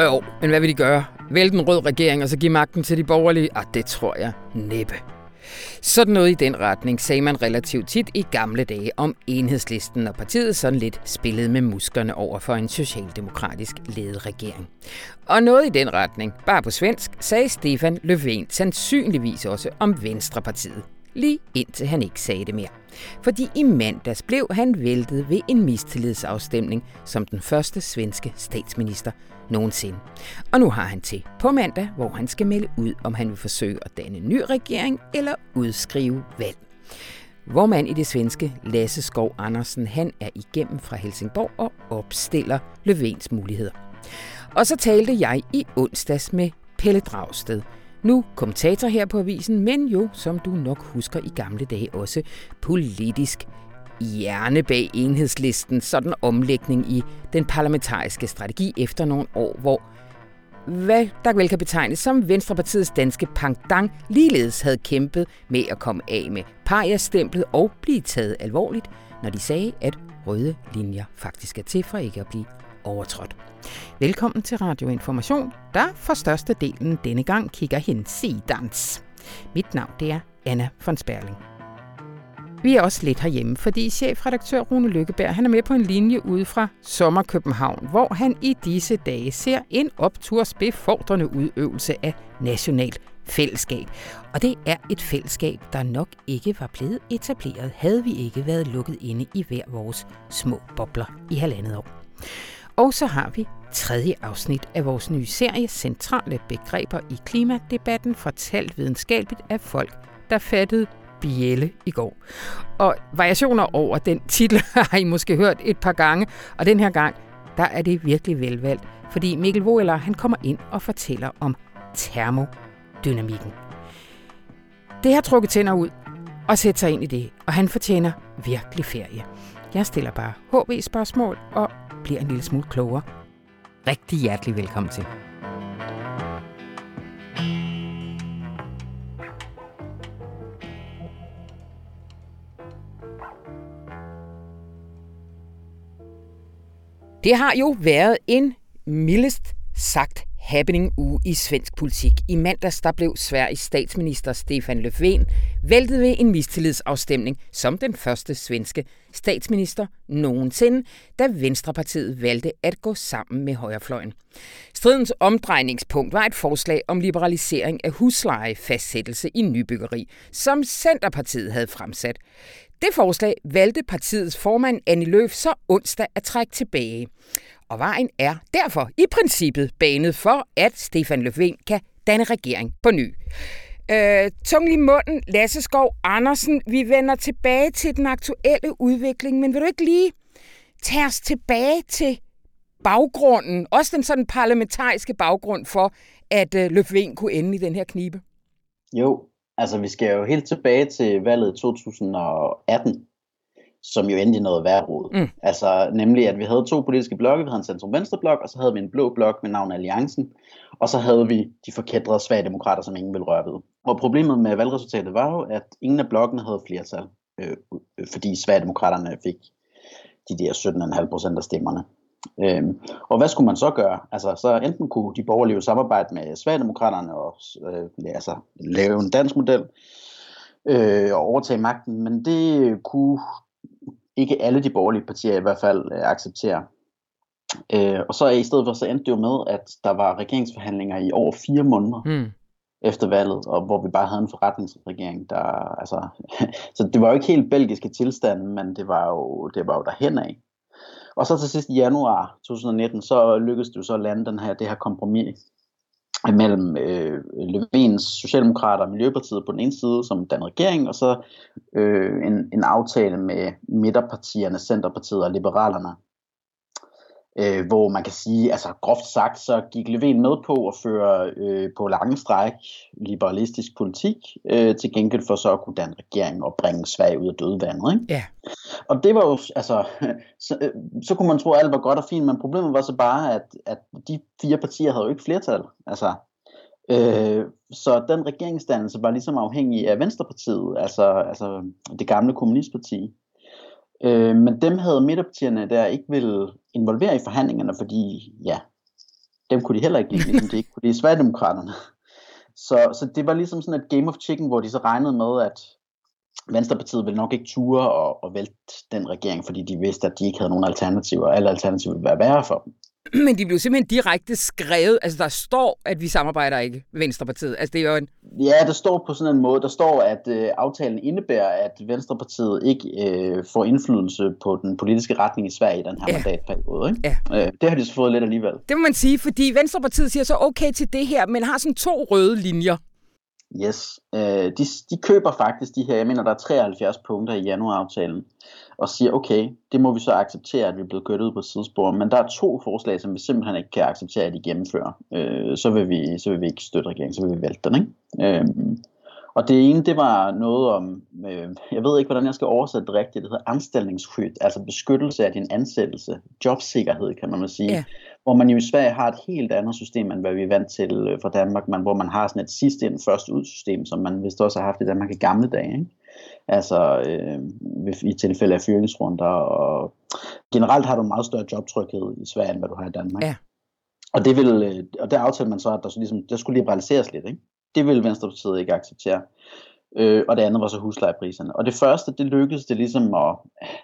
Og jo, men hvad vil de gøre? Vælte en rød regering og så give magten til de borgerlige? Ah, det tror jeg næppe. Sådan noget i den retning sagde man relativt tit i gamle dage om enhedslisten, og partiet sådan lidt spillede med musklerne over for en socialdemokratisk ledet regering. Og noget i den retning, bare på svensk, sagde Stefan Löfven sandsynligvis også om Venstrepartiet. Lige indtil han ikke sagde det mere. Fordi i mandags blev han væltet ved en mistillidsafstemning som den første svenske statsminister nogensinde. Og nu har han til på mandag, hvor han skal melde ud, om han vil forsøge at danne en ny regering eller udskrive valg. Hvor man i det svenske Lasse Skov Andersen, han er igennem fra Helsingborg og opstiller Løvens muligheder. Og så talte jeg i onsdags med Pelle Dragsted, nu kommentator her på avisen, men jo, som du nok husker i gamle dage, også politisk hjerne bag enhedslisten, sådan omlægning i den parlamentariske strategi efter nogle år, hvor hvad der vel kan betegnes som Venstrepartiets danske pangdang, ligeledes havde kæmpet med at komme af med paria-stemplet og blive taget alvorligt, når de sagde, at røde linjer faktisk er til for ikke at blive overtrådt. Velkommen til Radio Information, der for største delen denne gang kigger hen sidans. Mit navn det er Anna von Sperling. Vi er også lidt herhjemme, fordi chefredaktør Rune Lykkeberg han er med på en linje ude fra Sommer København, hvor han i disse dage ser en optursbefordrende udøvelse af national fællesskab. Og det er et fællesskab, der nok ikke var blevet etableret, havde vi ikke været lukket inde i hver vores små bobler i halvandet år. Og så har vi tredje afsnit af vores nye serie Centrale begreber i klimadebatten, fortalt videnskabeligt af folk, der fattede Bielle i går. Og variationer over den titel har I måske hørt et par gange, og den her gang, der er det virkelig velvalgt, fordi Mikkel Voeller, han kommer ind og fortæller om termodynamikken. Det har trukket tænder ud og sætte sig ind i det, og han fortjener virkelig ferie. Jeg stiller bare HV-spørgsmål og bliver en lille smule klogere. Rigtig hjertelig velkommen til. Det har jo været en mildest sagt happening uge i svensk politik. I mandags der blev Sveriges statsminister Stefan Löfven væltet ved en mistillidsafstemning som den første svenske statsminister nogensinde, da Venstrepartiet valgte at gå sammen med højrefløjen. Stridens omdrejningspunkt var et forslag om liberalisering af huslejefastsættelse i nybyggeri, som Centerpartiet havde fremsat. Det forslag valgte partiets formand Annie Løf så onsdag at trække tilbage. Og vejen er derfor i princippet banet for, at Stefan Löfven kan danne regering på ny. Øh, tung i munden, Lasse Skov Andersen. Vi vender tilbage til den aktuelle udvikling, men vil du ikke lige tage os tilbage til baggrunden, også den sådan parlamentariske baggrund for, at øh, Løfven kunne ende i den her knibe? Jo, altså vi skal jo helt tilbage til valget 2018, som jo endte i noget værre rod. Mm. Altså nemlig, at vi havde to politiske blokke. Vi havde en centrum-venstre-blok, og så havde vi en blå blok med navn Alliancen. Og så havde vi de forkædrede svagdemokrater, som ingen ville røre ved. Og problemet med valgresultatet var jo, at ingen af blokkene havde flertal, øh, fordi svagdemokraterne fik de der 17,5 procent af stemmerne. Øhm, og hvad skulle man så gøre? Altså, så enten kunne de borgerlige samarbejde med Svagdemokraterne og øh, altså, lave en dansk model øh, og overtage magten, men det kunne ikke alle de borgerlige partier i hvert fald øh, acceptere. Øh, og så i stedet for, så endte det jo med, at der var regeringsforhandlinger i over fire måneder mm. efter valget, og hvor vi bare havde en forretningsregering, der, altså, så det var jo ikke helt belgiske tilstande, men det var jo, det var jo derhen af. Og så til sidst i januar 2019, så lykkedes det jo så at lande den her, det her kompromis mellem øh, Løvens Socialdemokrater og Miljøpartiet på den ene side som den regering, og så øh, en, en aftale med midterpartierne, Centerpartiet og Liberalerne, øh, hvor man kan sige, altså groft sagt, så gik Löfven med på at føre øh, på lange stræk liberalistisk politik, øh, til gengæld for så at kunne danne regering og bringe Sverige ud af dødvandet. Ikke? Ja. Og det var jo, altså, så, øh, så kunne man tro, at alt var godt og fint, men problemet var så bare, at, at de fire partier havde jo ikke flertal. Altså, øh, så den regeringsdannelse var ligesom afhængig af Venstrepartiet, altså, altså det gamle kommunistparti. Øh, men dem havde midterpartierne der ikke vil involvere i forhandlingerne, fordi ja, dem kunne de heller ikke lide, ligesom de ikke kunne lide Sverigedemokraterne. Så, så det var ligesom sådan et game of chicken, hvor de så regnede med, at Venstrepartiet ville nok ikke ture og, og vælte den regering, fordi de vidste, at de ikke havde nogen alternativer, og alle alternativer ville være værre for dem. Men de blev simpelthen direkte skrevet, altså der står, at vi samarbejder ikke med Venstrepartiet. Altså det er jo en... Ja, der står på sådan en måde, der står, at øh, aftalen indebærer, at Venstrepartiet ikke øh, får indflydelse på den politiske retning i Sverige i den her ja. mandatperiode. Ikke? Ja. Øh, det har de så fået lidt alligevel. Det må man sige, fordi Venstrepartiet siger så okay til det her, men har sådan to røde linjer. Yes, øh, de, de køber faktisk de her, jeg mener der er 73 punkter i januaraftalen, og siger, okay, det må vi så acceptere, at vi er blevet kørt ud på sidespor, men der er to forslag, som vi simpelthen ikke kan acceptere, at de gennemfører. Øh, så, vil vi, så vil vi ikke støtte regeringen, så vil vi vælte den. Ikke? Øh, og det ene, det var noget om, øh, jeg ved ikke, hvordan jeg skal oversætte det rigtigt, det hedder anstillingsskyld, altså beskyttelse af din ansættelse, jobsikkerhed, kan man sige. Ja. Hvor man jo i Sverige har et helt andet system, end hvad vi er vant til øh, fra Danmark, men hvor man har sådan et sidste ind, først ud system, som man vist også har haft i Danmark i gamle dage. Ikke? Altså øh, i tilfælde af fyringsrunder, og generelt har du en meget større jobtryghed i Sverige, end hvad du har i Danmark. Ja. Og det, vil, øh, og det aftalte man så, at der, ligesom, der skulle liberaliseres lidt. Ikke? Det ville Venstrepartiet ikke acceptere. Øh, og det andet var så huslejepriserne. Og det første, det lykkedes det ligesom at,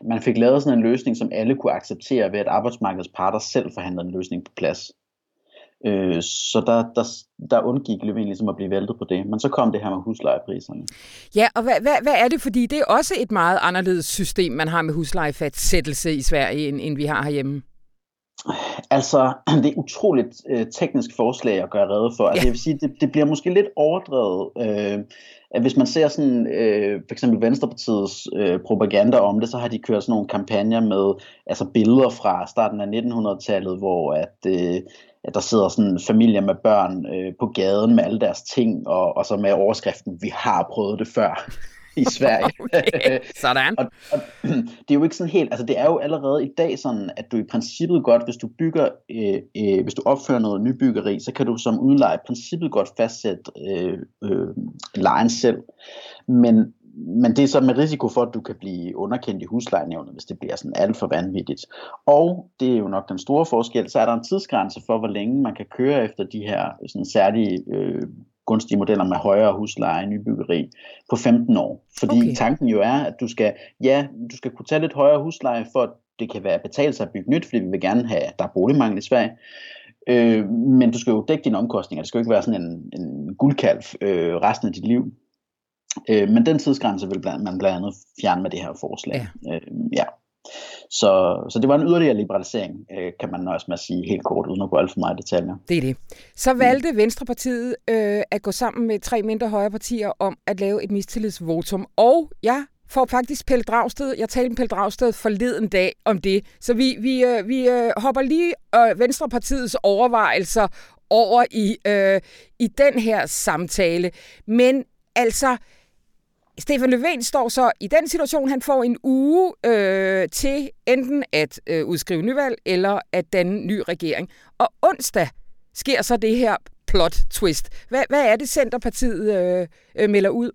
man fik lavet sådan en løsning, som alle kunne acceptere ved, at arbejdsmarkedets parter selv forhandlede en løsning på plads. Øh, så der, der, der undgik Løven ligesom at blive væltet på det. Men så kom det her med huslejepriserne. Ja, og hvad, hvad, hvad er det? Fordi det er også et meget anderledes system, man har med huslejefatsættelse i Sverige, end, end vi har herhjemme. Altså, det er utroligt øh, teknisk forslag at gøre redde for. Altså, ja. jeg vil sige, det, det bliver måske lidt overdrevet. Øh, at hvis man ser sådan, øh, for eksempel Venstrepartiets øh, propaganda om det, så har de kørt sådan nogle kampagner med altså billeder fra starten af 1900-tallet, hvor at, øh, at der sidder sådan familier med børn øh, på gaden med alle deres ting, og, og så med overskriften, vi har prøvet det før i Sverige. okay. Sådan. og, og, det er jo ikke sådan helt, altså det er jo allerede i dag sådan, at du i princippet godt, hvis du bygger, øh, øh, hvis du opfører noget nybyggeri, så kan du som udlejer i princippet godt fastsætte øh, øh, lejen selv. Men, men det er så med risiko for, at du kan blive underkendt i huslejenævnet, hvis det bliver sådan alt for vanvittigt. Og det er jo nok den store forskel, så er der en tidsgrænse for, hvor længe man kan køre efter de her sådan særlige øh, gunstige modeller med højere husleje i nybyggeri på 15 år. Fordi okay. tanken jo er, at du skal, ja, du skal kunne tage lidt højere husleje, for at det kan være betalt sig at bygge nyt, fordi vi vil gerne have, at der er boligmangel i Sverige. Øh, men du skal jo dække dine omkostninger. Det skal jo ikke være sådan en, en guldkalv øh, resten af dit liv. Øh, men den tidsgrænse vil man blandt andet fjerne med det her forslag. Ja. Øh, ja. Så, så det var en yderligere liberalisering, øh, kan man nøjes med at sige helt kort, uden at gå alt for meget detaljer. Det er det. Så valgte Venstrepartiet øh, at gå sammen med tre mindre højre partier om at lave et mistillidsvotum. Og jeg får faktisk Pelle Dragsted. Jeg talte med Pelle Dragsted forleden dag om det. Så vi, vi, øh, vi øh, hopper lige øh, Venstrepartiets overvejelser over i, øh, i den her samtale. Men altså, Stefan Löfven står så i den situation, han får en uge øh, til enten at øh, udskrive nyvalg eller at danne ny regering. Og onsdag sker så det her plot twist. Hvad, hvad er det, Centerpartiet øh, øh, melder ud?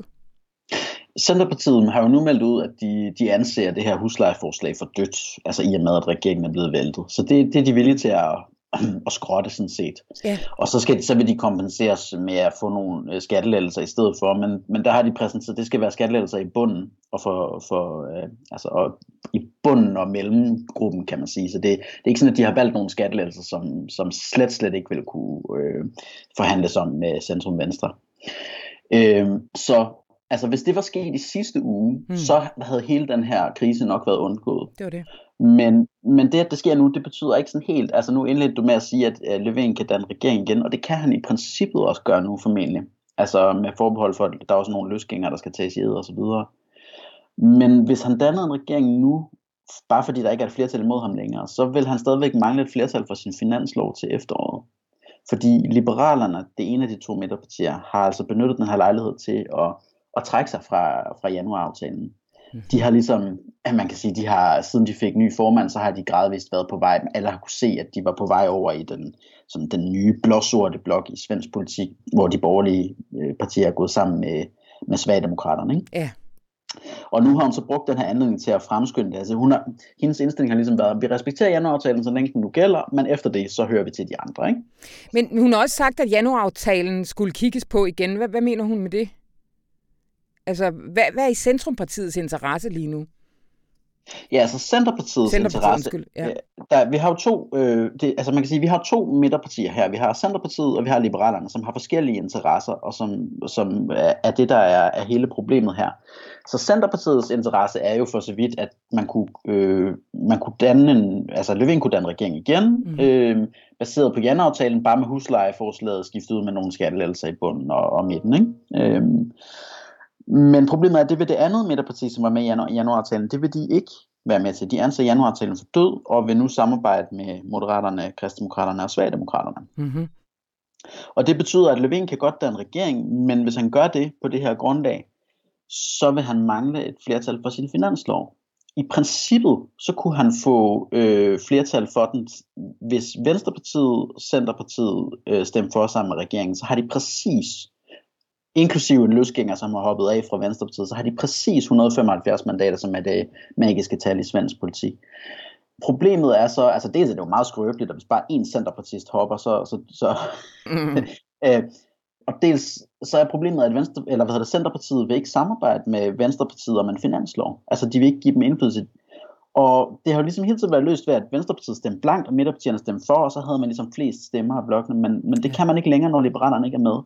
Centerpartiet har jo nu meldt ud, at de, de anser det her huslejeforslag for dødt, altså i og med, at regeringen er blevet væltet. Så det, det er de villige til at, og skrotte sådan set. Ja. Og så, skal, så vil de kompenseres med at få nogle øh, skattelettelser i stedet for, men, men der har de præsenteret, det skal være skattelettelser i bunden, og for, for øh, altså, og i bunden og mellemgruppen, kan man sige. Så det, det er ikke sådan, at de har valgt nogle skattelettelser, som, som slet, slet ikke vil kunne øh, forhandles om med Centrum Venstre. Øh, så altså, hvis det var sket i sidste uge, hmm. så havde hele den her krise nok været undgået. Det var det. Men, men det, at det sker nu, det betyder ikke sådan helt, altså nu indledte du med at sige, at uh, kan danne regering igen, og det kan han i princippet også gøre nu formentlig. Altså med forbehold for, at der er også nogle løsgængere, der skal tages i ed og så videre. Men hvis han danner en regering nu, bare fordi der ikke er et flertal imod ham længere, så vil han stadigvæk mangle et flertal for sin finanslov til efteråret. Fordi Liberalerne, det ene af de to midterpartier, har altså benyttet den her lejlighed til at, at trække sig fra, fra januaraftalen de har ligesom, at man kan sige, de har, siden de fik ny formand, så har de gradvist været på vej, alle har kunne se, at de var på vej over i den, sådan den nye blåsorte blok i svensk politik, hvor de borgerlige øh, partier er gået sammen med, med Sverigedemokraterne. Ikke? Ja. Og nu har hun så brugt den her anledning til at fremskynde det. Altså hun har, hendes indstilling har ligesom været, at vi respekterer januaraftalen, så længe den nu gælder, men efter det, så hører vi til de andre. Ikke? Men hun har også sagt, at januaraftalen skulle kigges på igen. Hvad, hvad mener hun med det? Altså, hvad, hvad er i Centrumpartiets interesse lige nu? Ja, altså Centerpartiets, interesse. Ja. Der, vi har jo to, øh, det, altså man kan sige, vi har to midterpartier her. Vi har Centerpartiet og vi har Liberalerne, som har forskellige interesser, og som, som er det, der er, er hele problemet her. Så Centerpartiets interesse er jo for så vidt, at man kunne, øh, man kunne danne en, altså Løvin kunne danne regering igen, mm. øh, baseret på januaraftalen, bare med huslejeforslaget skiftet ud med nogle skattelettelser i bunden og, og midten. Ikke? Øh, men problemet er, at det vil det andet midterparti, som var med i januar, januaraftalen, det vil de ikke være med til. De anser januaraftalen for død, og vil nu samarbejde med Moderaterne, Kristdemokraterne og Svagdemokraterne. Mm-hmm. Og det betyder, at Løvin kan godt danne regering, men hvis han gør det på det her grundlag, så vil han mangle et flertal for sin finanslov. I princippet, så kunne han få øh, flertal for den, hvis Venstrepartiet, Centerpartiet øh, stemmer for sammen med regeringen, så har de præcis inklusive en løsgænger, som har hoppet af fra Venstrepartiet, så har de præcis 175 mandater, som er det magiske tal i svensk politik. Problemet er så, altså dels er det jo meget skrøbeligt, at hvis bare én centerpartist hopper, så, så, så mm. øh, og dels så er problemet, at Venstre, eller hvad hedder det, Centerpartiet vil ikke samarbejde med Venstrepartiet om en finanslov. Altså de vil ikke give dem indflydelse. Og det har jo ligesom hele tiden været løst ved, at Venstrepartiet stemte blankt, og midterpartierne stemte for, og så havde man ligesom flest stemmer af blokkene, men, men det kan man ikke længere, når liberalerne ikke er med.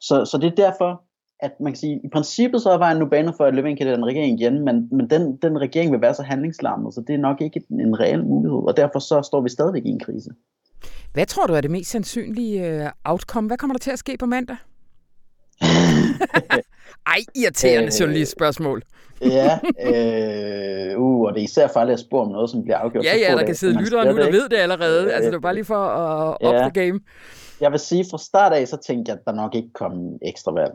Så, så det er derfor, at man kan sige, i princippet så er vejen nu banet for, at Løvén kan den regering igen, men, men den, den regering vil være så handlingslammet, så det er nok ikke en, en reel mulighed, og derfor så står vi stadigvæk i en krise. Hvad tror du er det mest sandsynlige uh, outcome? Hvad kommer der til at ske på mandag? Ej, irriterende øh, journalist spørgsmål. ja, øh, uh, og det er især farligt at spore om noget, som bliver afgjort. Ja, ja, der kan sidde lyttere nu, der ved det allerede. Øh, altså, det er bare lige for at uh, ja. the game jeg vil sige, fra start af, så tænkte jeg, at der nok ikke kom ekstra valg.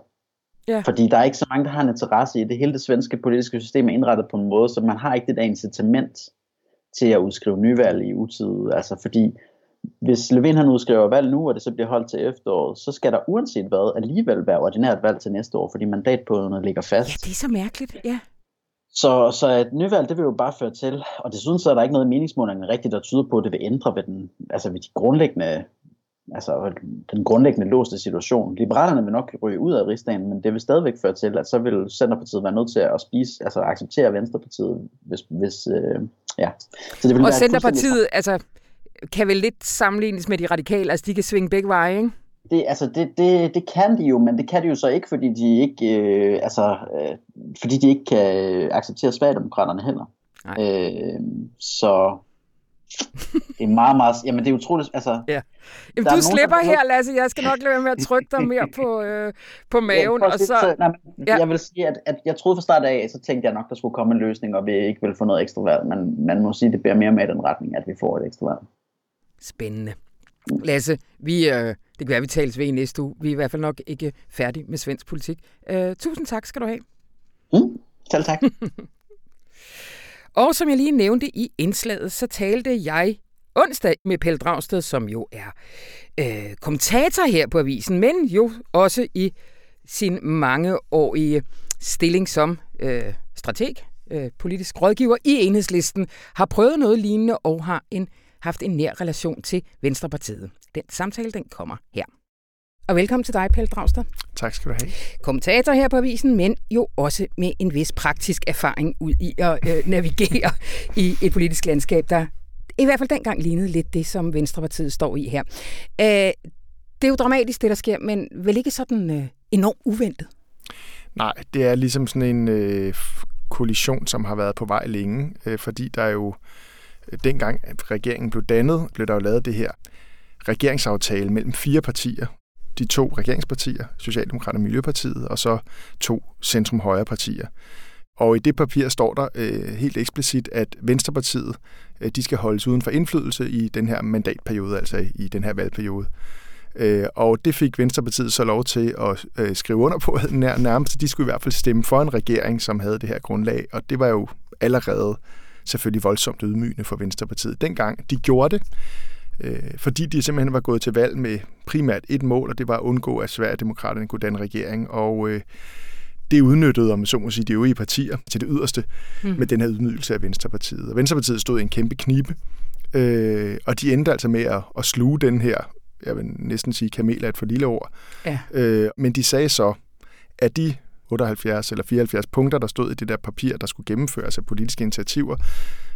Ja. Fordi der er ikke så mange, der har en interesse i det. Hele det svenske politiske system er indrettet på en måde, så man har ikke det der incitament til at udskrive nyvalg i utid. Altså fordi, hvis Levin han udskriver valg nu, og det så bliver holdt til efteråret, så skal der uanset hvad alligevel være ordinært valg til næste år, fordi mandatpåderne ligger fast. Ja, det er så mærkeligt, ja. Så, så et nyvalg, det vil jo bare føre til, og desuden så er der ikke noget i meningsmålingen rigtigt, der tyder på, at det vil ændre ved, den, altså ved de grundlæggende altså den grundlæggende låste situation. Liberalerne vil nok ryge ud af rigsdagen, men det vil stadigvæk føre til, at så vil Centerpartiet være nødt til at spise, altså acceptere Venstrepartiet, hvis, hvis øh, ja. Så det vil og Centerpartiet, altså, kan vel lidt sammenlignes med de radikale, altså de kan svinge begge veje, ikke? Det, altså det, det, det kan de jo, men det kan de jo så ikke, fordi de ikke, øh, altså, øh, fordi de ikke kan acceptere Sverigedemokraterne heller. Nej. Øh, så det er meget, meget... Jamen, det er utroligt... Altså, ja. Jamen, du nogen, slipper der... her, Lasse. Jeg skal nok lade med at trykke dig mere på, øh, på maven. Ja, og så, så, nej, men, ja. Jeg vil sige, at, at jeg troede fra start af, så tænkte jeg nok, der skulle komme en løsning, og vi ikke vil få noget ekstra valg. Men man må sige, at det bærer mere med i den retning, at vi får et ekstra valg. Spændende. Lasse, vi, øh, det kan være, vi tales ved i næste uge. Vi er i hvert fald nok ikke færdige med svensk politik. Uh, tusind tak skal du have. Mm, selv tak. Og som jeg lige nævnte i indslaget, så talte jeg onsdag med Pelle Dragsted, som jo er øh, kommentator her på avisen, men jo også i sin mangeårige stilling som øh, strateg, øh, politisk rådgiver i enhedslisten, har prøvet noget lignende og har en, haft en nær relation til Venstrepartiet. Den samtale, den kommer her. Og velkommen til dig, Pelle Dragsted. Tak skal du have. Kommentator her på avisen, men jo også med en vis praktisk erfaring ud i at øh, navigere i et politisk landskab, der i hvert fald dengang lignede lidt det, som Venstrepartiet står i her. Øh, det er jo dramatisk, det der sker, men vel ikke sådan øh, enormt uventet? Nej, det er ligesom sådan en øh, kollision, som har været på vej længe, øh, fordi der er jo øh, dengang, at regeringen blev dannet, blev der jo lavet det her regeringsaftale mellem fire partier, de to regeringspartier, Socialdemokraterne og Miljøpartiet, og så to centrum-højre partier. Og i det papir står der øh, helt eksplicit, at Venstrepartiet øh, de skal holdes uden for indflydelse i den her mandatperiode, altså i den her valgperiode. Øh, og det fik Venstrepartiet så lov til at øh, skrive under på nær, nærmest. De skulle i hvert fald stemme for en regering, som havde det her grundlag, og det var jo allerede selvfølgelig voldsomt ydmygende for Venstrepartiet. Dengang de gjorde det, øh, fordi de simpelthen var gået til valg med primært et mål, og det var at undgå, at Sverigedemokraterne kunne danne regering. Og øh, det udnyttede, om så må sige, de øvrige partier til det yderste mm. med den her ydmygelse af Venstrepartiet. Og Venstrepartiet stod i en kæmpe knibe, øh, og de endte altså med at, at sluge den her, jeg vil næsten sige, kamel er et for lille ord. Ja. Øh, men de sagde så, at de 78 eller 74 punkter, der stod i det der papir, der skulle gennemføres af politiske initiativer,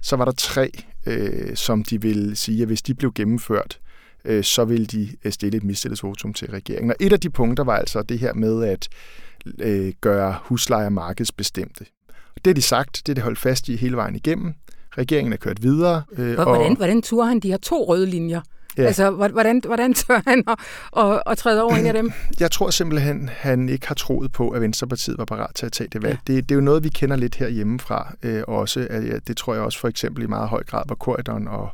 så var der tre, øh, som de ville sige, at hvis de blev gennemført, øh, så ville de øh, stille et mistillidsvotum til regeringen. Og et af de punkter var altså det her med at øh, gøre huslejer markedsbestemte. Det har de sagt, det er det holdt fast i hele vejen igennem. Regeringen er kørt videre. Øh, hvordan, og, hvordan turer han de her to røde linjer? Ja. Altså, hvordan, hvordan tør han at, at, at træde over en af dem? Jeg tror simpelthen, han ikke har troet på, at Venstrepartiet var parat til at tage det valg. Ja. Det, det er jo noget, vi kender lidt herhjemmefra øh, også. At, ja, det tror jeg også for eksempel i meget høj grad var Korridon og,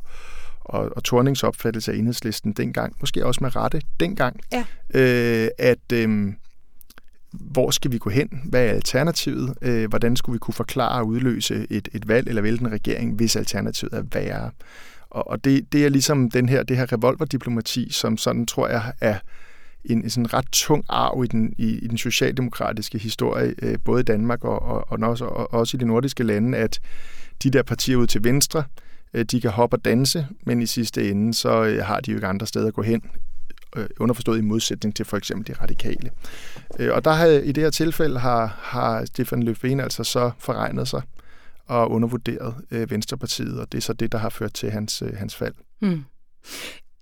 og, og Tornings opfattelse af enhedslisten dengang, måske også med rette dengang, ja. øh, at øh, hvor skal vi gå hen? Hvad er alternativet? Øh, hvordan skulle vi kunne forklare og udløse et, et valg eller vælge en regering, hvis alternativet er værre? Og, og det, det er ligesom den her, det her revolverdiplomati, som sådan tror jeg er en, en sådan ret tung arv i den, i, i den socialdemokratiske historie, øh, både i Danmark og, og, og, også, og også i de nordiske lande, at de der partier ud til venstre, øh, de kan hoppe og danse, men i sidste ende, så øh, har de jo ikke andre steder at gå hen, øh, underforstået i modsætning til for eksempel de radikale. Øh, og der har, i det her tilfælde har, har Stefan Löfven altså så forregnet sig og undervurderet øh, Venstrepartiet, og det er så det, der har ført til hans, øh, hans fald. Mm.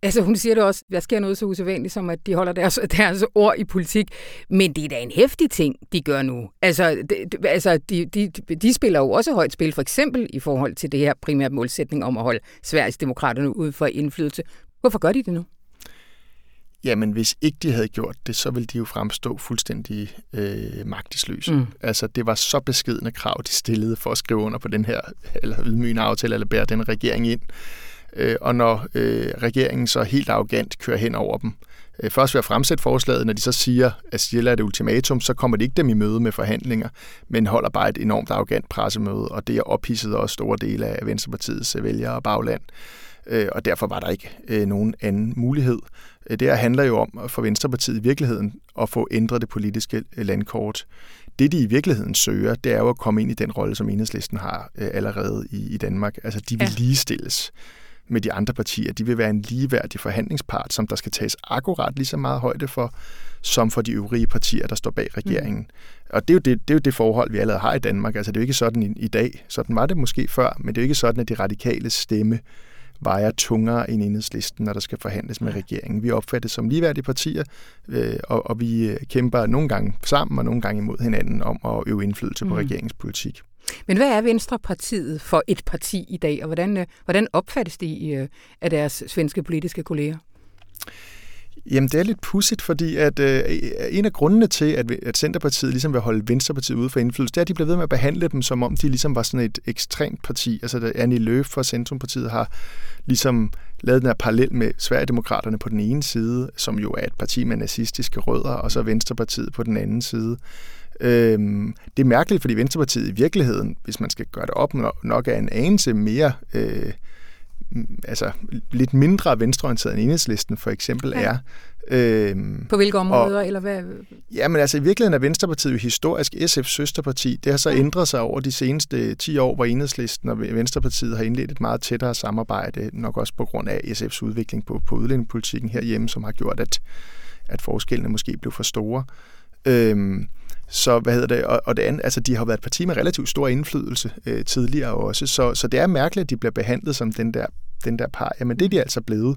Altså hun siger det også, der sker noget så usædvanligt som, at de holder deres, deres ord i politik, men det er da en hæftig ting, de gør nu. Altså, de, altså de, de, de spiller jo også højt spil, for eksempel i forhold til det her primære målsætning om at holde Sveriges demokraterne ude for indflydelse. Hvorfor gør de det nu? Jamen, hvis ikke de havde gjort det, så ville de jo fremstå fuldstændig øh, magtesløse. Mm. Altså, det var så beskedende krav, de stillede for at skrive under på den her, eller ydmygende aftale, eller bære den regering ind. Øh, og når øh, regeringen så helt arrogant kører hen over dem, øh, først ved at fremsætte forslaget, når de så siger, at stiller et ultimatum, så kommer de ikke dem i møde med forhandlinger, men holder bare et enormt arrogant pressemøde, og det er ophidset også store dele af Venstrepartiets vælgere og bagland. Øh, og derfor var der ikke øh, nogen anden mulighed. Øh, det her handler jo om for Venstrepartiet i virkeligheden at få ændret det politiske landkort. Det, de i virkeligheden søger, det er jo at komme ind i den rolle, som enhedslisten har allerede i, i Danmark. Altså, de vil ja. ligestilles med de andre partier. De vil være en ligeværdig forhandlingspart, som der skal tages akkurat lige så meget højde for, som for de øvrige partier, der står bag regeringen. Mm. Og det er, jo det, det er jo det forhold, vi allerede har i Danmark. Altså, det er jo ikke sådan i, i dag. Sådan var det måske før, men det er jo ikke sådan, at de radikale stemme vejer tungere end enhedslisten, når der skal forhandles med regeringen. Vi opfattes som ligeværdige partier, øh, og, og vi øh, kæmper nogle gange sammen og nogle gange imod hinanden om at øve indflydelse på mm. regeringspolitik. Men hvad er Venstrepartiet for et parti i dag, og hvordan, øh, hvordan opfattes det af deres svenske politiske kolleger? Jamen, det er lidt pudsigt, fordi at øh, en af grundene til, at, at Centerpartiet ligesom vil holde Venstrepartiet ude for indflydelse, det er, at de bliver ved med at behandle dem, som om de ligesom var sådan et ekstremt parti. Altså, da Annie Løf fra Centrumpartiet har ligesom lavet den her parallel med Sverigedemokraterne på den ene side, som jo er et parti med nazistiske rødder, og så Venstrepartiet på den anden side. Øhm, det er mærkeligt, fordi Venstrepartiet i virkeligheden, hvis man skal gøre det op, nok er en anelse mere... Øh, altså lidt mindre venstreorienteret end enhedslisten for eksempel ja. er. Øhm, På hvilke områder, og, eller hvad? Ja, men altså i virkeligheden er Venstrepartiet jo historisk SF's søsterparti. Det har så ja. ændret sig over de seneste 10 år, hvor enhedslisten og Venstrepartiet har indledt et meget tættere samarbejde, nok også på grund af SF's udvikling på, på udlændingepolitikken herhjemme, som har gjort, at, at forskellene måske blev for store. Øhm, så hvad hedder det, og, og det andet, altså de har været et parti med relativt stor indflydelse øh, tidligere også, så, så det er mærkeligt, at de bliver behandlet som den der, den der par. Jamen det er de altså blevet.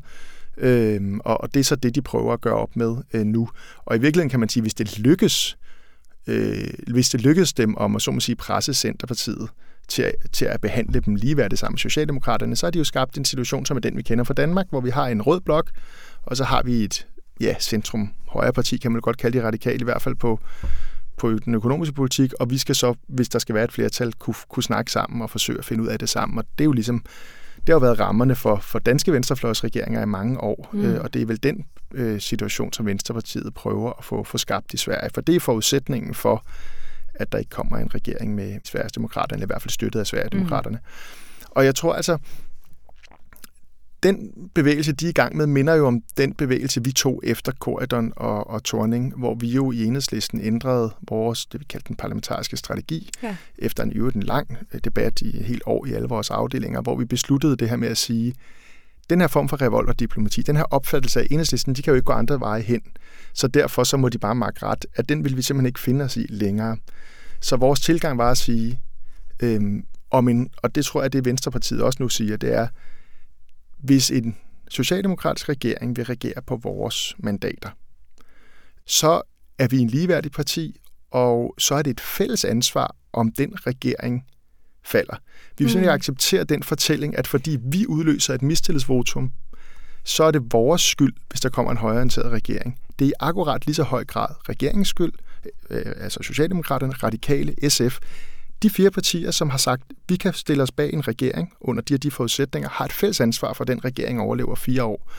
Øhm, og, og det er så det, de prøver at gøre op med øh, nu. Og i virkeligheden kan man sige, hvis det lykkes, øh, hvis det lykkes dem om at så må sige presse Centerpartiet til at, til at behandle dem ligeværdigt sammen med Socialdemokraterne, så har de jo skabt en situation, som er den, vi kender fra Danmark, hvor vi har en rød blok, og så har vi et ja, centrum højre parti, kan man godt kalde de radikale, i hvert fald på, på den økonomiske politik, og vi skal så, hvis der skal være et flertal, kunne, kunne snakke sammen og forsøge at finde ud af det sammen. Og det er jo ligesom, det har været rammerne for, for danske venstrefløjsregeringer i mange år, mm. øh, og det er vel den øh, situation, som Venstrepartiet prøver at få, få skabt i Sverige, for det er forudsætningen for, at der ikke kommer en regering med Sveriges Demokraterne, eller i hvert fald støttet af Sveriges Mm. Og jeg tror altså, den bevægelse, de er i gang med, minder jo om den bevægelse, vi tog efter Corridon og, og Torning, hvor vi jo i enhedslisten ændrede vores, det vi kaldte den parlamentariske strategi, ja. efter en, en lang øh, debat i helt år i alle vores afdelinger, hvor vi besluttede det her med at sige, den her form for revolverdiplomati, den her opfattelse af enhedslisten, de kan jo ikke gå andre veje hen. Så derfor så må de bare markere ret, at den vil vi simpelthen ikke finde os i længere. Så vores tilgang var at sige, øhm, om en, og det tror jeg, det Venstrepartiet også nu siger, det er, hvis en socialdemokratisk regering vil regere på vores mandater, så er vi en ligeværdig parti, og så er det et fælles ansvar, om den regering falder. Vi vil simpelthen mm. acceptere den fortælling, at fordi vi udløser et mistillidsvotum, så er det vores skyld, hvis der kommer en højreorienteret regering. Det er i akkurat lige så høj grad regeringens skyld, øh, altså Socialdemokraterne, Radikale, SF, de fire partier, som har sagt, vi kan stille os bag en regering under de her de forudsætninger, har et fælles ansvar for, at den regering overlever fire år.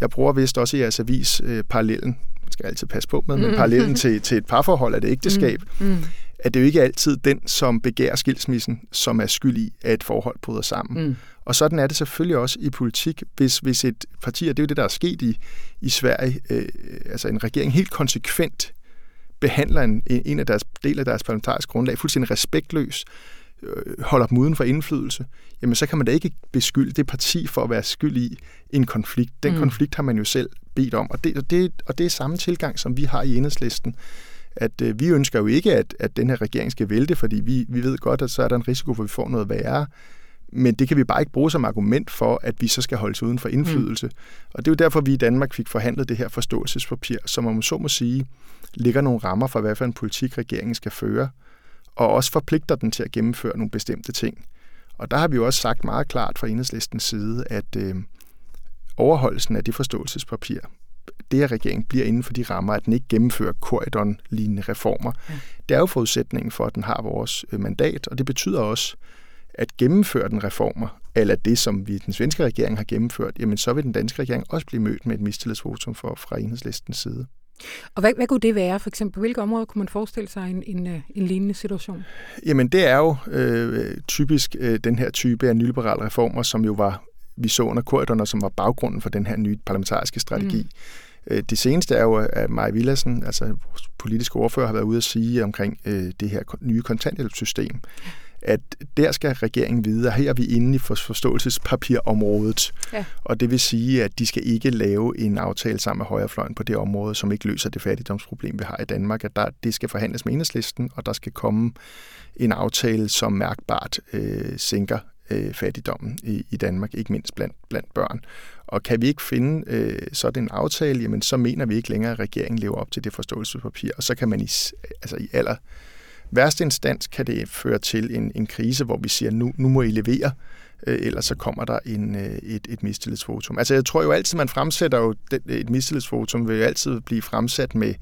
Jeg bruger vist også i jeres avis øh, parallellen, man skal altid passe på med, men mm. parallellen til, til et parforhold af det ægteskab, mm. Mm. at det jo ikke altid den, som begærer skilsmissen, som er skyld i, at et forhold bryder sammen. Mm. Og sådan er det selvfølgelig også i politik, hvis, hvis et parti, og det er jo det, der er sket i, i Sverige, øh, altså en regering helt konsekvent behandler en, en af deres del af deres parlamentariske grundlag fuldstændig respektløs, øh, holder dem uden for indflydelse, jamen så kan man da ikke beskylde det parti for at være skyld i en konflikt. Den mm. konflikt har man jo selv bedt om, og det, og, det, og det er samme tilgang, som vi har i enhedslisten at øh, vi ønsker jo ikke, at, at den her regering skal vælte, fordi vi, vi ved godt, at så er der en risiko for, at vi får noget værre. Men det kan vi bare ikke bruge som argument for, at vi så skal holdes uden for indflydelse. Mm. Og det er jo derfor, vi i Danmark fik forhandlet det her forståelsespapir, som man så må sige, ligger nogle rammer for, hvad for en politik regeringen skal føre, og også forpligter den til at gennemføre nogle bestemte ting. Og der har vi jo også sagt meget klart fra enhedslistens side, at øh, overholdelsen af det forståelsespapir, det at regeringen bliver inden for de rammer, at den ikke gennemfører korridon-lignende reformer, ja. det er jo forudsætningen for, at den har vores øh, mandat, og det betyder også, at gennemføre den reformer, eller det, som vi den svenske regering har gennemført, jamen så vil den danske regering også blive mødt med et mistillidsvotum for, fra enhedslistens side. Og hvad, hvad kunne det være? For eksempel, hvilke områder kunne man forestille sig en, en, øh, en lignende situation? Jamen, det er jo øh, typisk øh, den her type af nyliberale reformer, som jo var, vi så under korridoren, som var baggrunden for den her nye parlamentariske strategi. Mm. Øh, det seneste er jo, at Maja Villadsen, altså vores politiske ordfører, har været ude at sige omkring øh, det her nye kontanthjælpssystem at der skal regeringen vide, at her er vi inde i forståelsespapirområdet. Ja. Og det vil sige, at de skal ikke lave en aftale sammen med højrefløjen på det område, som ikke løser det fattigdomsproblem, vi har i Danmark. At der, det skal forhandles med enhedslisten, og der skal komme en aftale, som mærkbart øh, sænker øh, fattigdommen i, i Danmark, ikke mindst blandt, blandt børn. Og kan vi ikke finde øh, sådan en aftale, jamen så mener vi ikke længere, at regeringen lever op til det forståelsespapir, og så kan man i, altså i aller værste instans kan det føre til en, en krise, hvor vi siger, nu, nu må I levere, øh, ellers så kommer der en, øh, et, et mistillidsvotum. Altså jeg tror jo altid, man fremsætter jo et mistillidsvotum, vil jo altid blive fremsat med,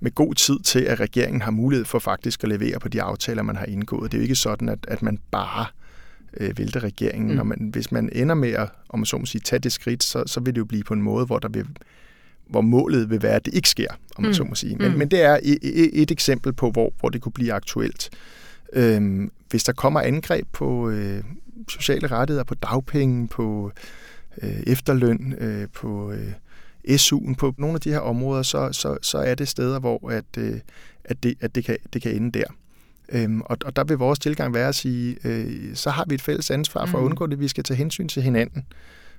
med god tid til, at regeringen har mulighed for faktisk at levere på de aftaler, man har indgået. Det er jo ikke sådan, at, at man bare øh, vælter regeringen. Mm. Når man, hvis man ender med at, om så må sige, tage det skridt, så, så vil det jo blive på en måde, hvor der vil hvor målet vil være, at det ikke sker, om man mm. så må sige. Men, mm. men det er et, et eksempel på, hvor, hvor det kunne blive aktuelt. Øhm, hvis der kommer angreb på øh, sociale rettigheder, på dagpenge, på øh, efterløn, øh, på øh, SU'en, på nogle af de her områder, så, så, så er det steder, hvor at, øh, at, det, at det, kan, det kan ende der. Øhm, og, og der vil vores tilgang være at sige, øh, så har vi et fælles ansvar for mm. at undgå det. Vi skal tage hensyn til hinanden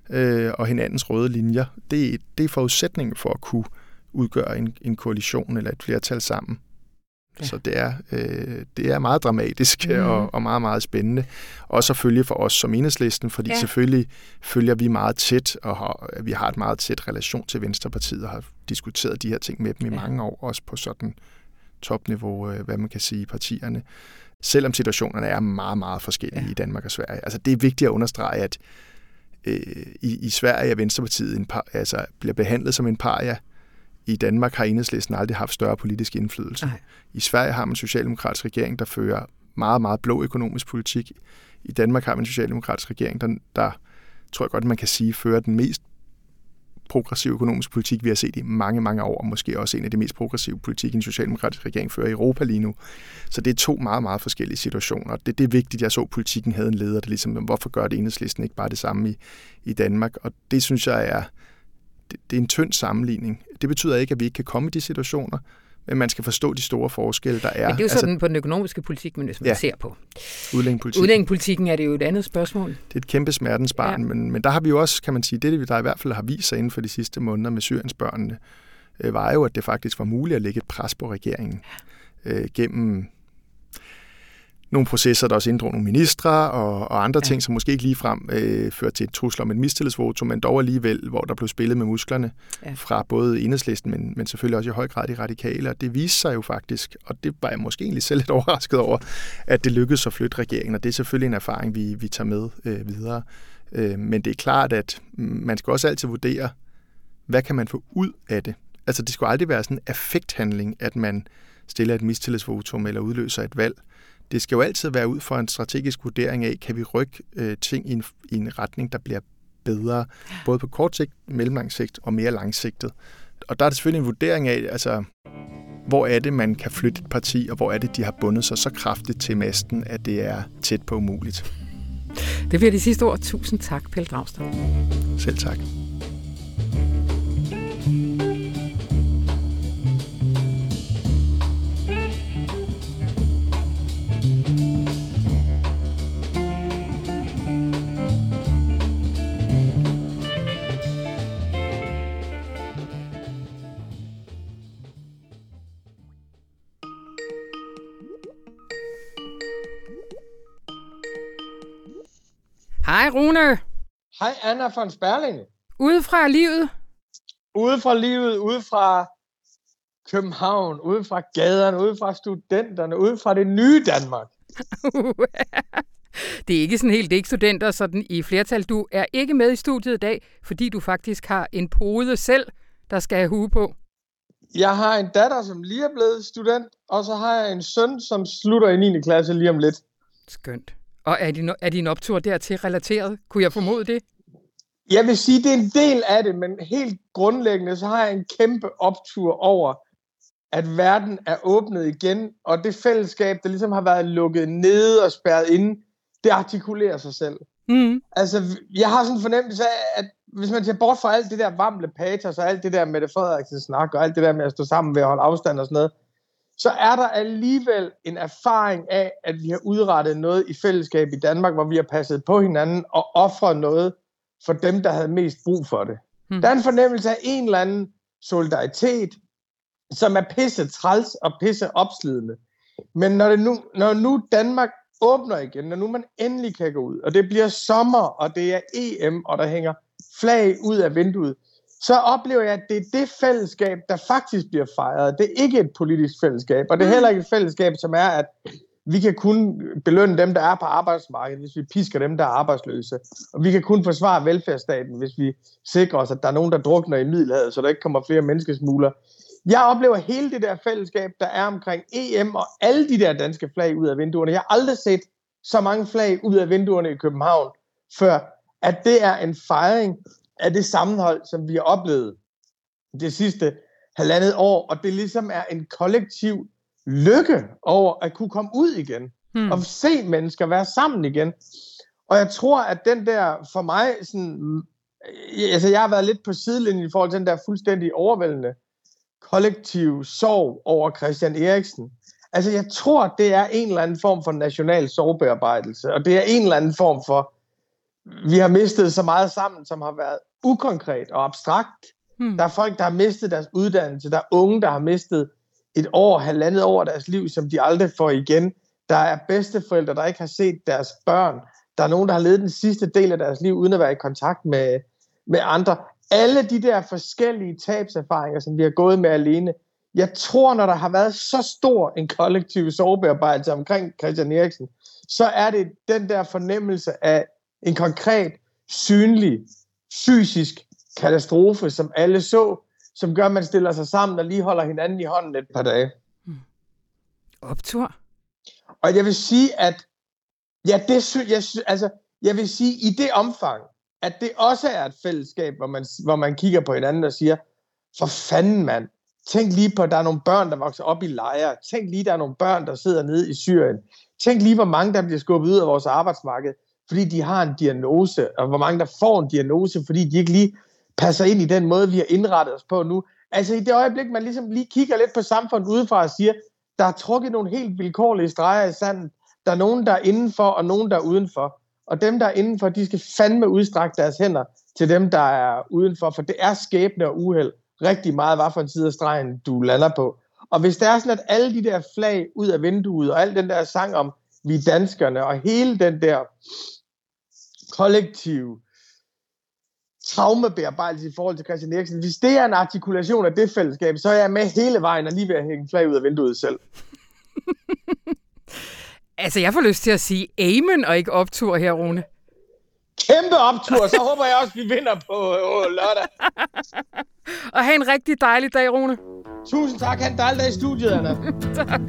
øh, og hinandens røde linjer. Det, det er forudsætningen for at kunne udgøre en, en koalition eller et flertal sammen. Ja. Så det er, øh, det er meget dramatisk mm. og, og meget, meget spændende. Og selvfølgelig for os som enhedslisten, fordi ja. selvfølgelig følger vi meget tæt, og har, vi har et meget tæt relation til Venstrepartiet, og har diskuteret de her ting med dem i ja. mange år, også på sådan topniveau, øh, hvad man kan sige, partierne. Selvom situationerne er meget, meget forskellige ja. i Danmark og Sverige. Altså det er vigtigt at understrege, at øh, i, i Sverige er Venstrepartiet en par, altså, bliver behandlet som en paria. I Danmark har enhedslisten aldrig haft større politisk indflydelse. Nej. I Sverige har man en socialdemokratisk regering, der fører meget, meget blå økonomisk politik. I Danmark har man en socialdemokratisk regering, der, der tror jeg godt, man kan sige, fører den mest progressive økonomiske politik, vi har set i mange, mange år, og måske også en af de mest progressive politik, en socialdemokratisk regering fører i Europa lige nu. Så det er to meget, meget forskellige situationer. Det, det er vigtigt, jeg så, at politikken havde en leder, der ligesom, hvorfor gør det enhedslisten ikke bare det samme i, i Danmark? Og det synes jeg er, det, det er en tynd sammenligning. Det betyder ikke, at vi ikke kan komme i de situationer, man skal forstå de store forskelle, der er. Men det er jo sådan altså, på den økonomiske politik, men hvis man ja, ser på. Udlændingepolitikken. Udlændingepolitikken er det jo et andet spørgsmål. Det er et kæmpe smertensbarn, ja. men, men der har vi jo også, kan man sige, det der i hvert fald har vist sig inden for de sidste måneder med Syriensbørnene, øh, var jo, at det faktisk var muligt at lægge et pres på regeringen øh, gennem nogle processer, der også inddrog nogle ministre og, og andre ja. ting, som måske ikke ligefrem øh, førte til et trusler om et mistillidsvotum, men dog alligevel, hvor der blev spillet med musklerne ja. fra både enhedslisten, men, men selvfølgelig også i høj grad de radikale. Og det viste sig jo faktisk, og det var jeg måske egentlig selv lidt overrasket over, at det lykkedes at flytte regeringen, og det er selvfølgelig en erfaring, vi, vi tager med øh, videre. Øh, men det er klart, at man skal også altid vurdere, hvad kan man få ud af det? Altså det skal aldrig være sådan en affekthandling, at man stiller et mistillidsvotum eller udløser et valg det skal jo altid være ud fra en strategisk vurdering af, kan vi rykke øh, ting i en, i en retning, der bliver bedre, både på kort sigt, mellemlang sigt og mere langsigtet. Og der er det selvfølgelig en vurdering af, altså, hvor er det, man kan flytte et parti, og hvor er det, de har bundet sig så kraftigt til masten, at det er tæt på umuligt. Det bliver de sidste ord. Tusind tak, Pelle Dragstad. Selv tak. Hej Rune. Hej Anna von Sperlinge. Ude fra livet? Ude fra livet, ude fra København, ude fra gaderne, ude fra studenterne, ude fra det nye Danmark. det er ikke sådan helt, det er ikke studenter sådan i flertal. Du er ikke med i studiet i dag, fordi du faktisk har en pode selv, der skal have hue på. Jeg har en datter, som lige er blevet student, og så har jeg en søn, som slutter i 9. klasse lige om lidt. Skønt. Og er din, er din optur dertil relateret? Kunne jeg formode det? Jeg vil sige, det er en del af det, men helt grundlæggende, så har jeg en kæmpe optur over, at verden er åbnet igen, og det fællesskab, der ligesom har været lukket nede og spærret inde, det artikulerer sig selv. Mm. Altså, jeg har sådan en fornemmelse af, at hvis man ser bort fra alt det der vamle patos og alt det der med det Frederiksen snak og alt det der med at stå sammen ved at holde afstand og sådan noget, så er der alligevel en erfaring af, at vi har udrettet noget i fællesskab i Danmark, hvor vi har passet på hinanden og offret noget for dem, der havde mest brug for det. Hmm. Der er en fornemmelse af en eller anden solidaritet, som er pisse træls og pisse opslidende. Men når, det nu, når nu Danmark åbner igen, når nu man endelig kan gå ud, og det bliver sommer, og det er EM, og der hænger flag ud af vinduet, så oplever jeg, at det er det fællesskab, der faktisk bliver fejret. Det er ikke et politisk fællesskab, og det er mm. heller ikke et fællesskab, som er, at vi kan kun belønne dem, der er på arbejdsmarkedet, hvis vi pisker dem, der er arbejdsløse. Og vi kan kun forsvare velfærdsstaten, hvis vi sikrer os, at der er nogen, der drukner i Middelhavet, så der ikke kommer flere menneskesmugler. Jeg oplever hele det der fællesskab, der er omkring EM og alle de der danske flag ud af vinduerne. Jeg har aldrig set så mange flag ud af vinduerne i København, før at det er en fejring af det sammenhold, som vi har oplevet det sidste halvandet år, og det ligesom er en kollektiv lykke over at kunne komme ud igen, hmm. og se mennesker være sammen igen. Og jeg tror, at den der, for mig, sådan, altså jeg har været lidt på sidelinjen i forhold til den der fuldstændig overvældende kollektiv sorg over Christian Eriksen. Altså jeg tror, det er en eller anden form for national sorgbearbejdelse, og det er en eller anden form for, vi har mistet så meget sammen, som har været ukonkret og abstrakt. Hmm. Der er folk, der har mistet deres uddannelse. Der er unge, der har mistet et år, halvandet år af deres liv, som de aldrig får igen. Der er bedsteforældre, der ikke har set deres børn. Der er nogen, der har levet den sidste del af deres liv, uden at være i kontakt med, med andre. Alle de der forskellige tabserfaringer, som vi har gået med alene, jeg tror, når der har været så stor en kollektiv sovebearbejdelse omkring Christian Eriksen, så er det den der fornemmelse af en konkret, synlig fysisk katastrofe, som alle så, som gør, at man stiller sig sammen og lige holder hinanden i hånden et par dage. Hmm. Optur. Og jeg vil sige, at ja, det sy- jeg, sy- altså, jeg vil sige, i det omfang, at det også er et fællesskab, hvor man, hvor man kigger på hinanden og siger, for fanden mand, tænk lige på, at der er nogle børn, der vokser op i lejre. Tænk lige, der er nogle børn, der sidder nede i Syrien. Tænk lige, hvor mange, der bliver skubbet ud af vores arbejdsmarked, fordi de har en diagnose, og hvor mange, der får en diagnose, fordi de ikke lige passer ind i den måde, vi har indrettet os på nu. Altså i det øjeblik, man ligesom lige kigger lidt på samfundet udefra og siger, der er trukket nogle helt vilkårlige streger i sanden. Der er nogen, der er indenfor, og nogen, der er udenfor. Og dem, der er indenfor, de skal fandme udstrække deres hænder til dem, der er udenfor, for det er skæbne og uheld rigtig meget, hvad for en side af stregen du lander på. Og hvis det er sådan, at alle de der flag ud af vinduet, og al den der sang om vi danskerne, og hele den der kollektive traumebearbejdelse i forhold til Christian Eriksen, hvis det er en artikulation af det fællesskab, så er jeg med hele vejen og lige ved at hænge flag ud af vinduet selv. altså, jeg får lyst til at sige amen og ikke optur her, Rune. Kæmpe optur, så håber jeg også, vi vinder på øh, lørdag. og have en rigtig dejlig dag, Rune. Tusind tak. Ha' en dejlig dag i studiet, Anna. tak.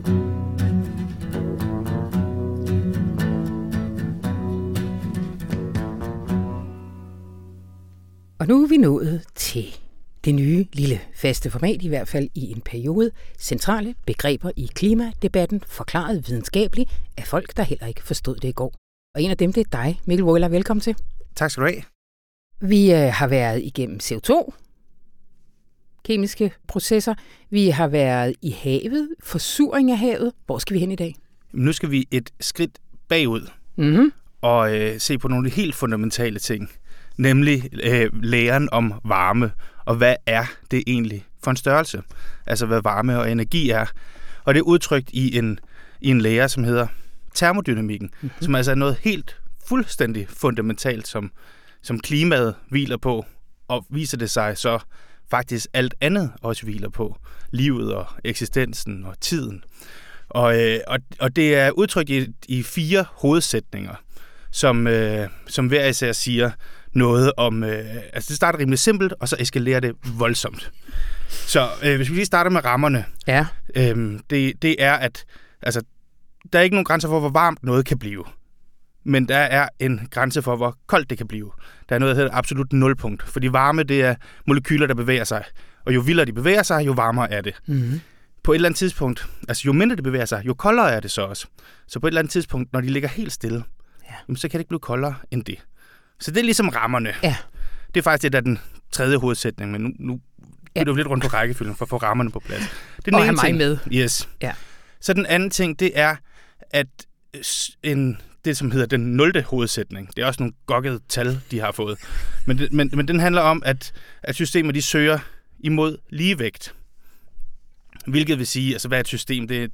Og nu er vi nået til det nye lille faste format, i hvert fald i en periode. Centrale begreber i klimadebatten, forklaret videnskabeligt af folk, der heller ikke forstod det i går. Og en af dem, det er dig, Mikkel Wøller. Velkommen til. Tak skal du have. Vi øh, har været igennem CO2, kemiske processer. Vi har været i havet, forsuring af havet. Hvor skal vi hen i dag? Nu skal vi et skridt bagud mm-hmm. og øh, se på nogle helt fundamentale ting nemlig øh, læren om varme, og hvad er det egentlig for en størrelse? Altså hvad varme og energi er. Og det er udtrykt i en, i en lære, som hedder termodynamikken, mm-hmm. som altså er noget helt fuldstændig fundamentalt, som, som klimaet hviler på, og viser det sig så faktisk alt andet også hviler på. Livet og eksistensen og tiden. Og, øh, og, og det er udtrykt i, i fire hovedsætninger, som, øh, som hver især siger, noget om... Øh, altså, det starter rimelig simpelt, og så eskalerer det voldsomt. Så øh, hvis vi lige starter med rammerne. Ja. Øh, det, det er, at altså, der er ikke nogen grænser for, hvor varmt noget kan blive. Men der er en grænse for, hvor koldt det kan blive. Der er noget, der hedder absolut nulpunkt. Fordi varme, det er molekyler, der bevæger sig. Og jo vildere de bevæger sig, jo varmere er det. Mm-hmm. På et eller andet tidspunkt, altså jo mindre det bevæger sig, jo koldere er det så også. Så på et eller andet tidspunkt, når de ligger helt stille, ja. så kan det ikke blive koldere end det. Så det er ligesom rammerne. Ja. Det er faktisk det, der er den tredje hovedsætning, men nu, nu ja. du lidt rundt på rækkefølgen for at få rammerne på plads. Det er den Og ene ting. med. Yes. Ja. Så den anden ting, det er, at en, det, som hedder den nulte hovedsætning, det er også nogle gokkede tal, de har fået, men, men, men den handler om, at, at systemer de søger imod ligevægt. Hvilket vil sige, altså hvad er et system? Det er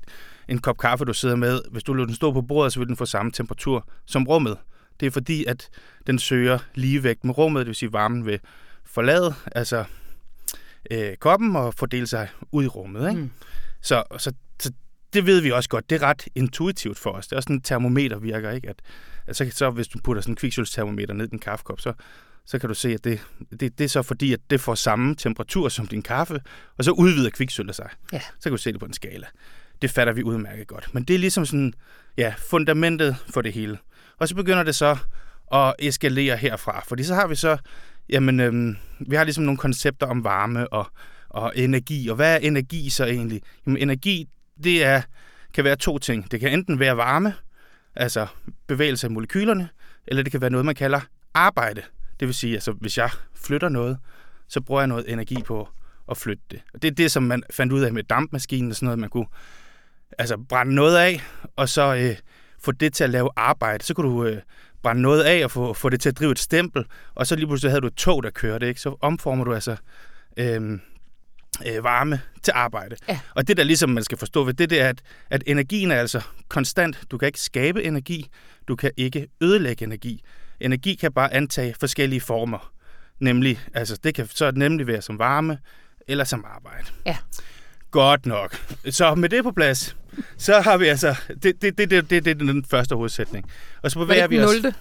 en kop kaffe, du sidder med. Hvis du lader den stå på bordet, så vil den få samme temperatur som rummet. Det er fordi, at den søger ligevægt med rummet, det vil sige varmen vil forlade altså øh, koppen og fordele sig ud i rummet. Ikke? Mm. Så, så, så det ved vi også godt. Det er ret intuitivt for os. Det er også sådan en termometer virker, ikke? At, at så, så hvis du putter sådan en kviksølstermometer ned i en kaffekop, så, så kan du se, at det, det, det er så fordi, at det får samme temperatur som din kaffe, og så udvider kviksølvet sig. Ja. Så kan du se det på en skala. Det fatter vi udmærket godt. Men det er ligesom sådan, ja, fundamentet for det hele. Og så begynder det så at eskalere herfra, fordi så har vi så, jamen, øhm, vi har ligesom nogle koncepter om varme og, og energi, og hvad er energi så egentlig? Jamen, energi, det er, kan være to ting. Det kan enten være varme, altså bevægelse af molekylerne, eller det kan være noget, man kalder arbejde. Det vil sige, altså hvis jeg flytter noget, så bruger jeg noget energi på at flytte det. Og det er det, som man fandt ud af med dampmaskinen og sådan noget, man kunne altså brænde noget af, og så øh, få det til at lave arbejde. Så kunne du øh, brænde noget af og få, få det til at drive et stempel, og så lige pludselig havde du et tog, der kørte. Ikke? Så omformer du altså øh, øh, varme til arbejde. Ja. Og det, der ligesom man skal forstå ved det, det er, at, at energien er altså konstant. Du kan ikke skabe energi, du kan ikke ødelægge energi. Energi kan bare antage forskellige former. Nemlig, altså det kan så nemlig være som varme eller som arbejde. Ja. Godt nok. Så med det på plads, så har vi altså... Det, det, det, det, det, det er den første hovedsætning. Og så bevæger vi os... Var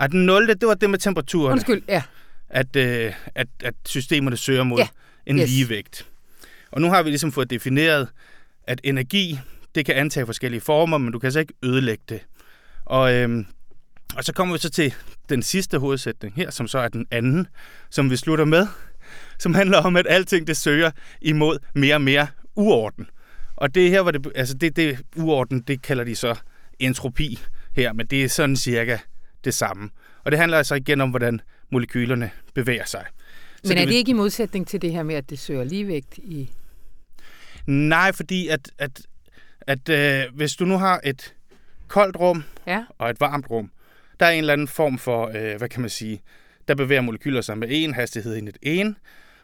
Ja, den 0. det var det med temperaturen. Undskyld, ja. At, øh, at, at systemerne søger mod ja. en yes. ligevægt. Og nu har vi ligesom fået defineret, at energi, det kan antage forskellige former, men du kan altså ikke ødelægge det. Og, øhm, Og så kommer vi så til den sidste hovedsætning her, som så er den anden, som vi slutter med, som handler om, at alting det søger imod mere og mere uorden. Og det her, hvor det, altså det, det uorden, det kalder de så entropi her, men det er sådan cirka det samme. Og det handler altså igen om, hvordan molekylerne bevæger sig. Så men er det, ikke i modsætning til det her med, at det søger ligevægt i... Nej, fordi at, at, at øh, hvis du nu har et koldt rum ja. og et varmt rum, der er en eller anden form for, øh, hvad kan man sige, der bevæger molekyler sig med en hastighed i det ene,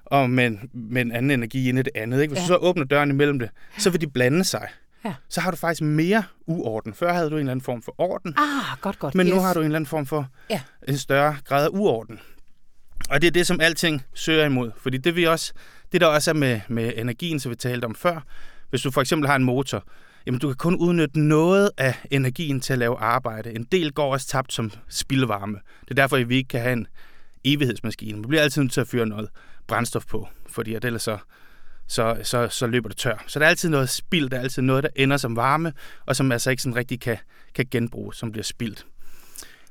og med, med en anden energi ind i det andet. Ikke? Hvis ja. du så åbner døren imellem det, så vil de blande sig. Ja. Så har du faktisk mere uorden. Før havde du en eller anden form for orden. Ah, godt, godt. Men yes. nu har du en eller anden form for ja. en større grad af uorden. Og det er det, som alting søger imod. Fordi det, vi også, det der også er med, med energien, som vi talte om før, hvis du for eksempel har en motor, jamen du kan kun udnytte noget af energien til at lave arbejde. En del går også tabt som spildvarme. Det er derfor, at vi ikke kan have en evighedsmaskine. Man bliver altid nødt til at fyre noget brændstof på, fordi at ellers så, så, så, så løber det tør. Så der er altid noget spild, der er altid noget, der ender som varme, og som altså ikke sådan rigtig kan, kan genbruges, som bliver spildt.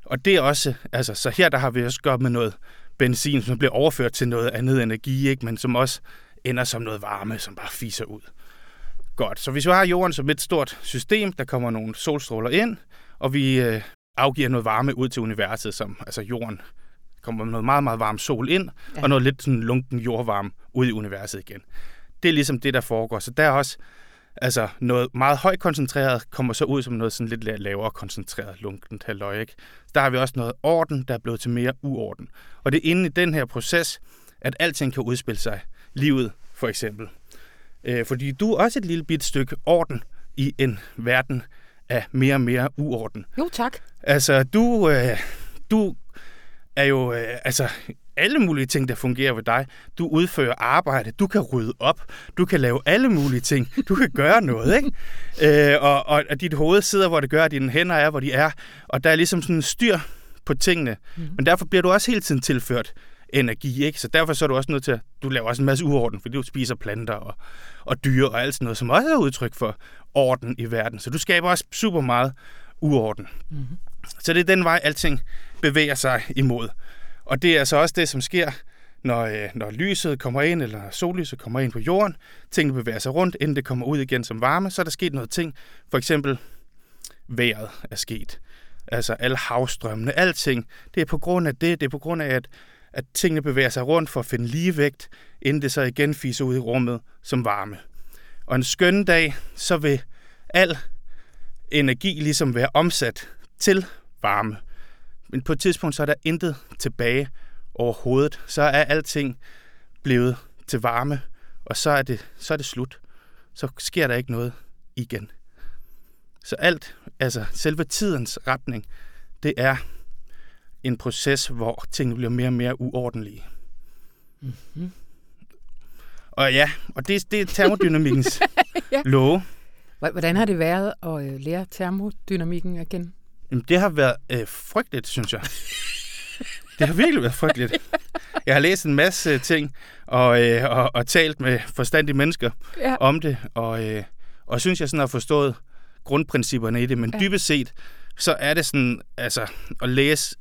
Og det er også, altså, så her der har vi også gjort med noget benzin, som bliver overført til noget andet energi, ikke? men som også ender som noget varme, som bare fiser ud. Godt, så hvis vi har jorden som et stort system, der kommer nogle solstråler ind, og vi øh, afgiver noget varme ud til universet, som altså jorden kommer noget meget, meget varm sol ind, ja. og noget lidt sådan lunken jordvarme ud i universet igen. Det er ligesom det, der foregår. Så der er også altså noget meget højt koncentreret, kommer så ud som noget sådan lidt lavere koncentreret lunkent halløj. Ikke? Der har vi også noget orden, der er blevet til mere uorden. Og det er inde i den her proces, at alting kan udspille sig. Livet for eksempel. Øh, fordi du er også et lille bit stykke orden i en verden af mere og mere uorden. Jo, tak. Altså, du, øh, du er jo øh, altså alle mulige ting, der fungerer ved dig. Du udfører arbejde, du kan rydde op, du kan lave alle mulige ting, du kan gøre noget, ikke? Øh, og, og, og dit hoved sidder, hvor det gør, at dine hænder er, hvor de er, og der er ligesom sådan en styr på tingene. Mm. Men derfor bliver du også hele tiden tilført energi, ikke? Så derfor så er du også nødt til at, du laver også en masse uorden, fordi du spiser planter og, og dyr og alt sådan noget, som også er udtryk for orden i verden. Så du skaber også super meget uorden. Mm-hmm. Så det er den vej, alting bevæger sig imod. Og det er altså også det, som sker, når, øh, når lyset kommer ind, eller sollyset kommer ind på jorden. Tingene bevæger sig rundt, inden det kommer ud igen som varme. Så er der sket noget ting. For eksempel vejret er sket. Altså alle havstrømmene, alting. Det er på grund af det. Det er på grund af, at, at tingene bevæger sig rundt for at finde ligevægt, inden det så igen fiser ud i rummet som varme. Og en skøn dag, så vil al energi ligesom være omsat til varme. Men på et tidspunkt, så er der intet tilbage overhovedet. Så er alting blevet til varme, og så er det, så er det slut. Så sker der ikke noget igen. Så alt, altså selve tidens retning, det er en proces, hvor tingene bliver mere og mere uordentlige. Mm-hmm. Og ja, og det, det er termodynamikkens ja. love. Hvordan har det været at øh, lære termodynamikken igen? Jamen, det har været øh, frygteligt, synes jeg. Det har virkelig været frygteligt. Jeg har læst en masse ting og, øh, og, og talt med forstandige mennesker ja. om det, og, øh, og synes, jeg sådan har forstået grundprincipperne i det, men ja. dybest set, så er det sådan, altså, at læse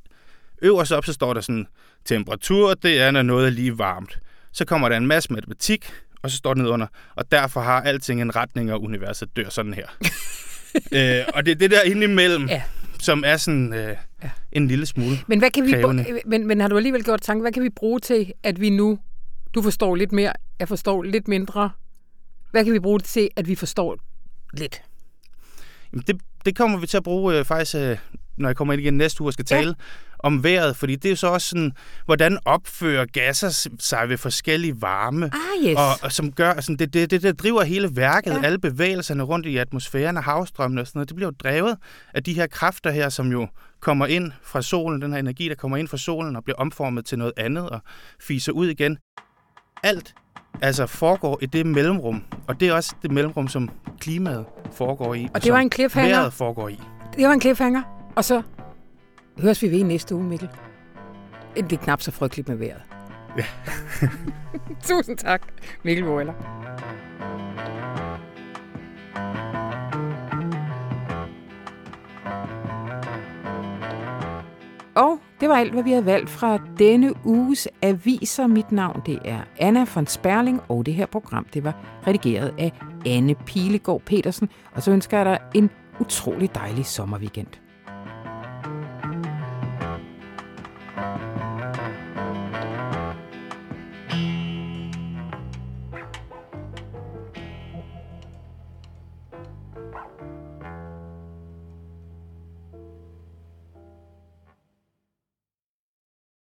øverst op, så står der sådan, temperatur, det er, når noget er lige varmt. Så kommer der en masse matematik, og så står det under, og derfor har alting en retning, og universet dør sådan her. øh, og det er det der indimellem, ja som er sådan øh, ja. en lille smule men, hvad kan vi men, men har du alligevel gjort tanke, hvad kan vi bruge til, at vi nu, du forstår lidt mere, jeg forstår lidt mindre, hvad kan vi bruge det til, at vi forstår lidt? Jamen det, det kommer vi til at bruge øh, faktisk, øh, når jeg kommer ind igen næste uge og skal tale ja. om vejret, fordi det er jo så også sådan, hvordan opfører gasser sig ved forskellige varme, ah, yes. og, og som gør, altså, det, det, det, det driver hele værket, ja. alle bevægelserne rundt i atmosfæren og havstrømmene og sådan noget, det bliver jo drevet af de her kræfter her, som jo kommer ind fra solen, den her energi, der kommer ind fra solen og bliver omformet til noget andet og fiser ud igen. Alt altså foregår i det mellemrum, og det er også det mellemrum, som klimaet foregår i. Og, og det var en cliffhanger. Vejret foregår i. Det var en cliffhanger. Og så høres vi ved næste uge, Mikkel. Det er knap så frygteligt med vejret. Ja. Tusind tak, Mikkel Wøller. Det var alt, hvad vi havde valgt fra denne uges aviser. Mit navn det er Anna von Sperling, og det her program det var redigeret af Anne Pilegaard Petersen. Og så ønsker jeg dig en utrolig dejlig sommerweekend.